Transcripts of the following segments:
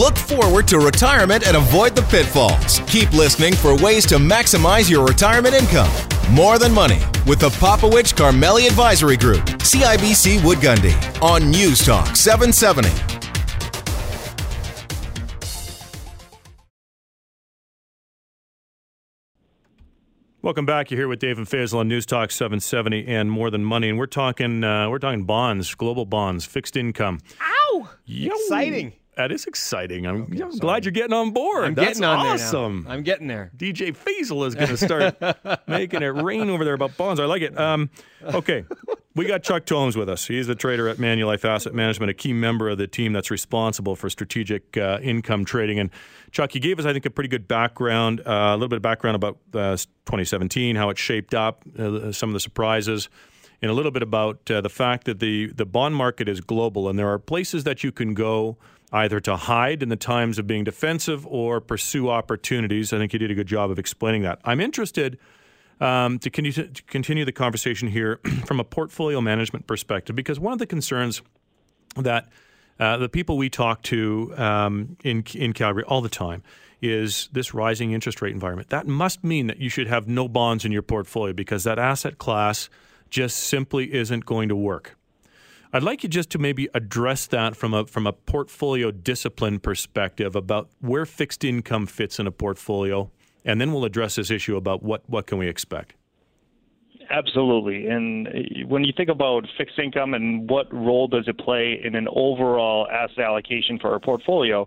Look forward to retirement and avoid the pitfalls. Keep listening for ways to maximize your retirement income. More Than Money with the Popowich Karmali Advisory Group, CIBC Wood Gundy, on News Talk 770. Welcome back. You're here with Dave and Faisal on News Talk 770 and More Than Money, and we're talking uh, we're talking bonds, global bonds, fixed income. Ow! Yo. Exciting. That is exciting. I'm, I'm glad you're getting on board. I'm That's getting on awesome. I'm getting there. DJ Faisal is going to start making it rain over there about bonds. I like it. Um, okay, we got Chuck Tomes with us. He's a trader at Manulife Asset Management, a key member of the team that's responsible for strategic uh, income trading. And Chuck, you gave us, I think, a pretty good background, uh, a little bit of background about uh, 2017, how it shaped up, uh, some of the surprises. And a little bit about uh, the fact that the, the bond market is global and there are places that you can go either to hide in the times of being defensive or pursue opportunities. I think you did a good job of explaining that. I'm interested um, to, continue, to continue the conversation here from a portfolio management perspective because one of the concerns that uh, the people we talk to um, in in Calgary all the time is this rising interest rate environment. That must mean that you should have no bonds in your portfolio because that asset class just simply isn't going to work. I'd like you just to maybe address that from a from a portfolio discipline perspective about where fixed income fits in a portfolio, and then we'll address this issue about what what can we expect. Absolutely. And when you think about fixed income and what role does it play in an overall asset allocation for our portfolio,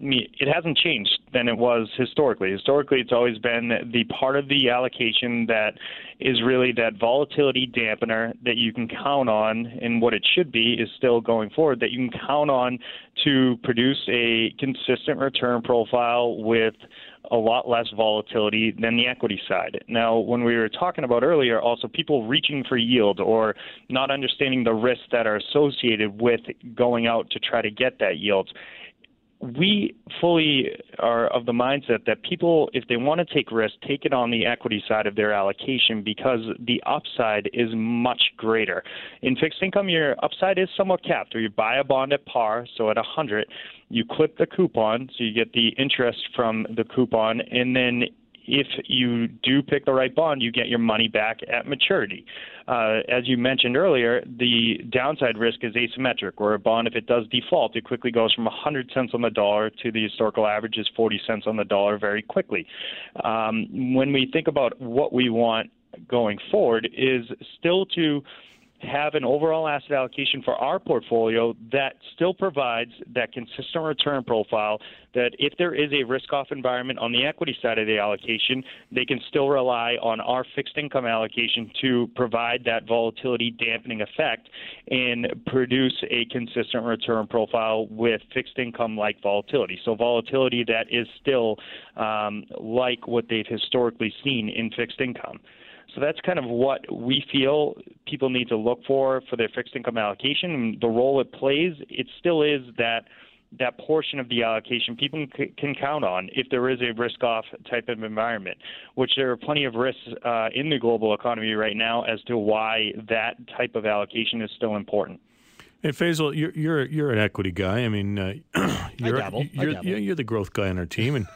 it hasn't changed than it was historically. Historically, it's always been the part of the allocation that is really that volatility dampener that you can count on, and what it should be is still going forward that you can count on to produce a consistent return profile with a lot less volatility than the equity side. Now, when we were talking about earlier, also people reaching for yield or not understanding the risks that are associated with going out to try to get that yield we fully are of the mindset that people, if they want to take risk, take it on the equity side of their allocation because the upside is much greater. In fixed income, your upside is somewhat capped, or you buy a bond at par, so at 100, you clip the coupon, so you get the interest from the coupon, and then if you do pick the right bond, you get your money back at maturity. Uh, as you mentioned earlier, the downside risk is asymmetric, where a bond, if it does default, it quickly goes from 100 cents on the dollar to the historical average is 40 cents on the dollar very quickly. Um, when we think about what we want going forward, is still to have an overall asset allocation for our portfolio that still provides that consistent return profile that if there is a risk off environment on the equity side of the allocation, they can still rely on our fixed income allocation to provide that volatility dampening effect and produce a consistent return profile with fixed income like volatility. So, volatility that is still um, like what they've historically seen in fixed income. So that's kind of what we feel people need to look for for their fixed income allocation. the role it plays, it still is that that portion of the allocation people can count on if there is a risk off type of environment, which there are plenty of risks uh, in the global economy right now as to why that type of allocation is still important. Hey Faisal, you're you're you're an equity guy. I mean, uh, you're, I dabble. you're, I dabble. you're the growth guy on our team, and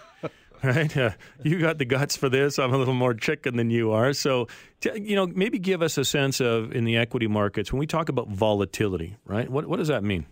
right? Uh, you got the guts for this. I'm a little more chicken than you are. So, t- you know, maybe give us a sense of in the equity markets when we talk about volatility, right? What what does that mean?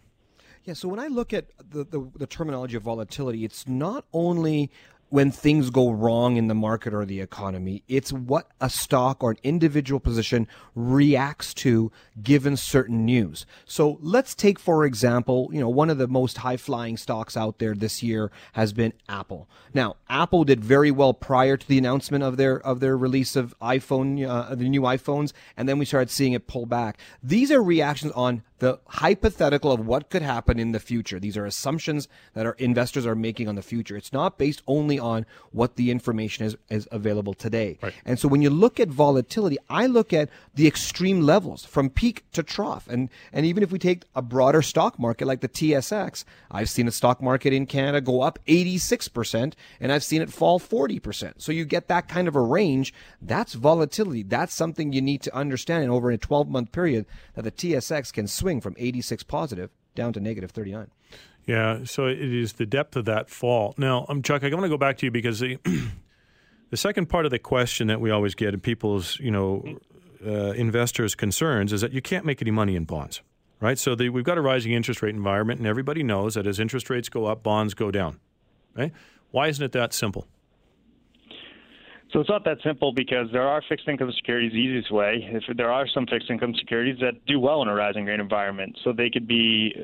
Yeah, so when I look at the, the, the terminology of volatility, it's not only when things go wrong in the market or the economy. It's what a stock or an individual position reacts to given certain news. So let's take, for example, you know, one of the most high flying stocks out there this year has been Apple. Now, Apple did very well prior to the announcement of their, of their release of iPhone, uh, the new iPhones, and then we started seeing it pull back. These are reactions on the hypothetical of what could happen in the future. These are assumptions that our investors are making on the future. It's not based only on what the information is, is available today. Right. And so when you look at volatility, I look at the extreme levels from peak to trough. And, and even if we take a broader stock market like the TSX, I've seen a stock market in Canada go up 86% and I've seen it fall 40%. So you get that kind of a range. That's volatility. That's something you need to understand. And over a 12 month period that the TSX can swing from 86 positive down to negative 39. Yeah, so it is the depth of that fall. Now, um, Chuck, I want to go back to you because the, the second part of the question that we always get in people's, you know, uh, investors' concerns is that you can't make any money in bonds, right? So the, we've got a rising interest rate environment, and everybody knows that as interest rates go up, bonds go down, right? Why isn't it that simple? So it's not that simple because there are fixed income securities the easiest way. If there are some fixed income securities that do well in a rising rate environment, so they could be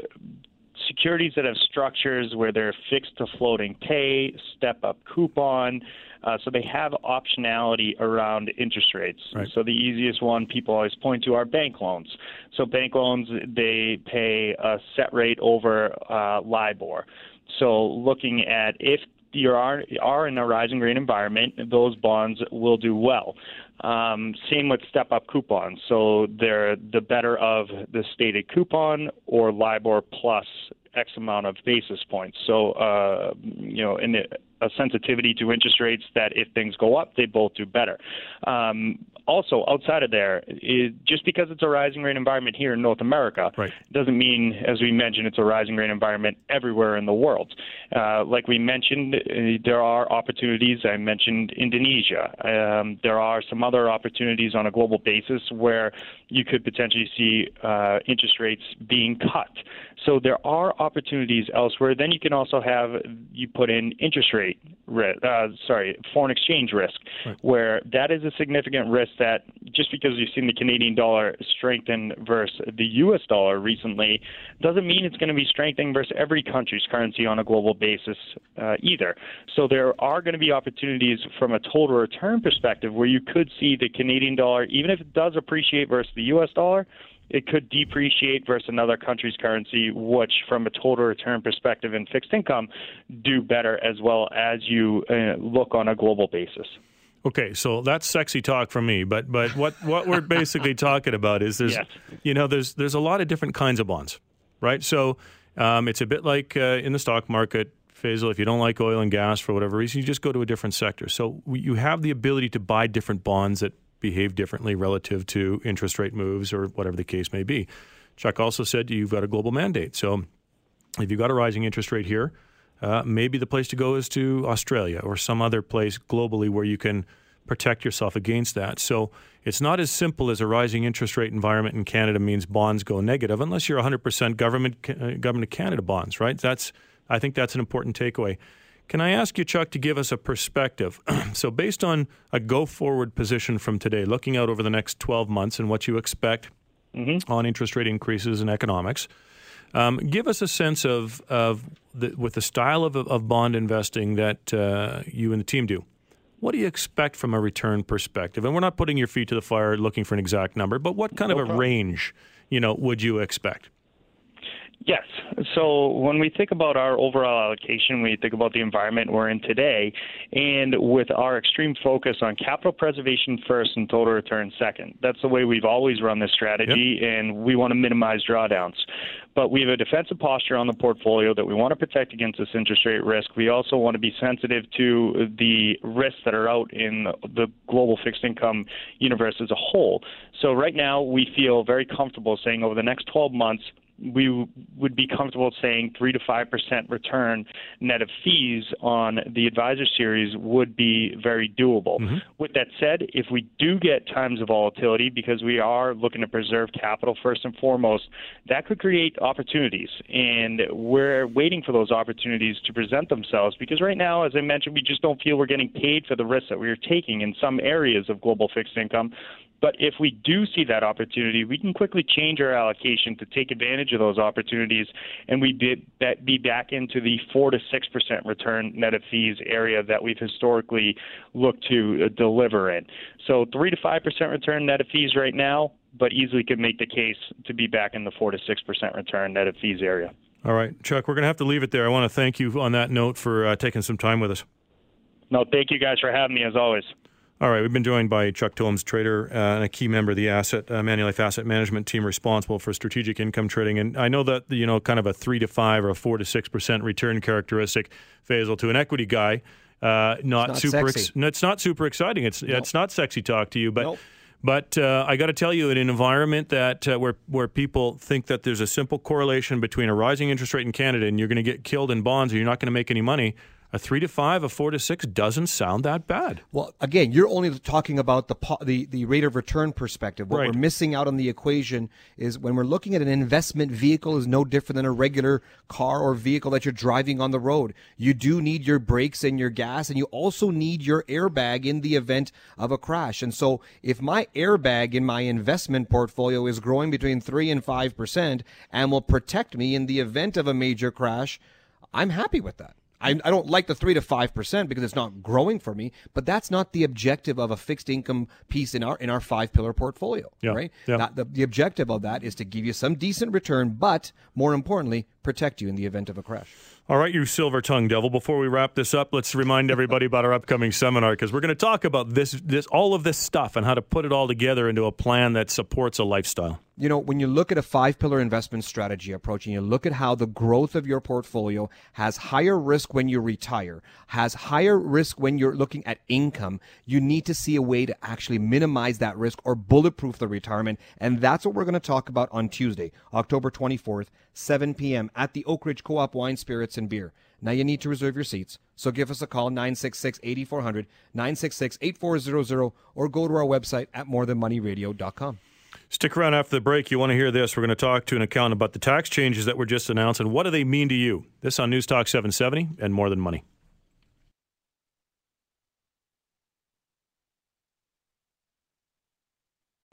securities that have structures where they're fixed to floating pay, step up coupon. Uh, so they have optionality around interest rates. Right. So the easiest one people always point to are bank loans. So bank loans they pay a set rate over uh, LIBOR. So looking at if you are, are in a rising rate environment, those bonds will do well. Um, same with step up coupons. So they're the better of the stated coupon or LIBOR plus X amount of basis points. So, uh, you know, in the, a sensitivity to interest rates that if things go up, they both do better. Um, also, outside of there, it, just because it's a rising rate environment here in North America right. doesn't mean, as we mentioned, it's a rising rate environment everywhere in the world. Uh, like we mentioned, uh, there are opportunities. I mentioned Indonesia. Um, there are some other opportunities on a global basis where you could potentially see uh, interest rates being cut. So there are opportunities elsewhere. Then you can also have you put in interest rate, uh, sorry, foreign exchange risk, right. where that is a significant risk that just because you've seen the Canadian dollar strengthen versus the U.S. dollar recently, doesn't mean it's going to be strengthening versus every country's currency on a global basis uh, either. So there are going to be opportunities from a total return perspective where you could see the Canadian dollar, even if it does appreciate versus the U.S. dollar it could depreciate versus another country's currency, which, from a total return perspective in fixed income, do better as well as you uh, look on a global basis. Okay, so that's sexy talk from me, but but what, what we're basically talking about is there's yes. you know there's there's a lot of different kinds of bonds, right? So um, it's a bit like uh, in the stock market. Faisal, if you don't like oil and gas for whatever reason, you just go to a different sector. So you have the ability to buy different bonds that behave differently relative to interest rate moves or whatever the case may be. Chuck also said you've got a global mandate. So if you've got a rising interest rate here, uh, maybe the place to go is to Australia or some other place globally where you can protect yourself against that. So it's not as simple as a rising interest rate environment in Canada means bonds go negative unless you're 100% government uh, government of Canada bonds, right? That's I think that's an important takeaway. Can I ask you, Chuck, to give us a perspective? so, based on a go forward position from today, looking out over the next 12 months and what you expect mm-hmm. on interest rate increases and economics, um, give us a sense of, of the, with the style of, of bond investing that uh, you and the team do. What do you expect from a return perspective? And we're not putting your feet to the fire looking for an exact number, but what kind no of a problem. range, you know, would you expect? Yes. So when we think about our overall allocation, we think about the environment we're in today, and with our extreme focus on capital preservation first and total return second. That's the way we've always run this strategy, yep. and we want to minimize drawdowns. But we have a defensive posture on the portfolio that we want to protect against this interest rate risk. We also want to be sensitive to the risks that are out in the global fixed income universe as a whole. So right now, we feel very comfortable saying over the next 12 months, we would be comfortable saying three to five percent return net of fees on the advisor series would be very doable. Mm-hmm. With that said, if we do get times of volatility because we are looking to preserve capital first and foremost, that could create opportunities, and we're waiting for those opportunities to present themselves because right now, as I mentioned, we just don't feel we're getting paid for the risks that we are taking in some areas of global fixed income but if we do see that opportunity, we can quickly change our allocation to take advantage of those opportunities, and we be, be back into the four to six percent return net of fees area that we've historically looked to uh, deliver in. So three to five percent return net of fees right now, but easily could make the case to be back in the four to six percent return net of fees area. All right, Chuck, we're going to have to leave it there. I want to thank you on that note for uh, taking some time with us. No, thank you guys for having me as always. All right, we've been joined by Chuck Tillums, trader uh, and a key member of the asset uh, Manulife Asset Management team responsible for strategic income trading. And I know that you know kind of a three to five or a four to six percent return characteristic, Faisal, to an equity guy. Uh, not, not, super. Ex- no, it's not super exciting. It's nope. it's not sexy talk to you, but. Nope. But uh, I got to tell you, in an environment that uh, where where people think that there's a simple correlation between a rising interest rate in Canada and you're going to get killed in bonds or you're not going to make any money, a three to five, a four to six doesn't sound that bad. Well, again, you're only talking about the the, the rate of return perspective. What right. we're missing out on the equation is when we're looking at an investment vehicle is no different than a regular car or vehicle that you're driving on the road. You do need your brakes and your gas, and you also need your airbag in the event of a crash. And so, if my airbag in my investment portfolio is growing between three and five percent and will protect me in the event of a major crash, I'm happy with that. I, I don't like the three to five percent because it's not growing for me. But that's not the objective of a fixed income piece in our in our five pillar portfolio, yeah. right? Yeah. That, the, the objective of that is to give you some decent return, but more importantly, protect you in the event of a crash. All right, you silver tongue devil. Before we wrap this up, let's remind everybody about our upcoming seminar because we're going to talk about this, this, all of this stuff, and how to put it all together into a plan that supports a lifestyle. You know, when you look at a five pillar investment strategy approach and you look at how the growth of your portfolio has higher risk when you retire, has higher risk when you're looking at income, you need to see a way to actually minimize that risk or bulletproof the retirement. And that's what we're going to talk about on Tuesday, October 24th, 7 p.m. at the Oak Ridge Co op Wine, Spirits, and Beer. Now you need to reserve your seats. So give us a call 966-8400, 966-8400 or go to our website at morethanmoneyradio.com. Stick around after the break. You want to hear this. We're going to talk to an accountant about the tax changes that were just announced and what do they mean to you. This on News Talk 770 and More Than Money.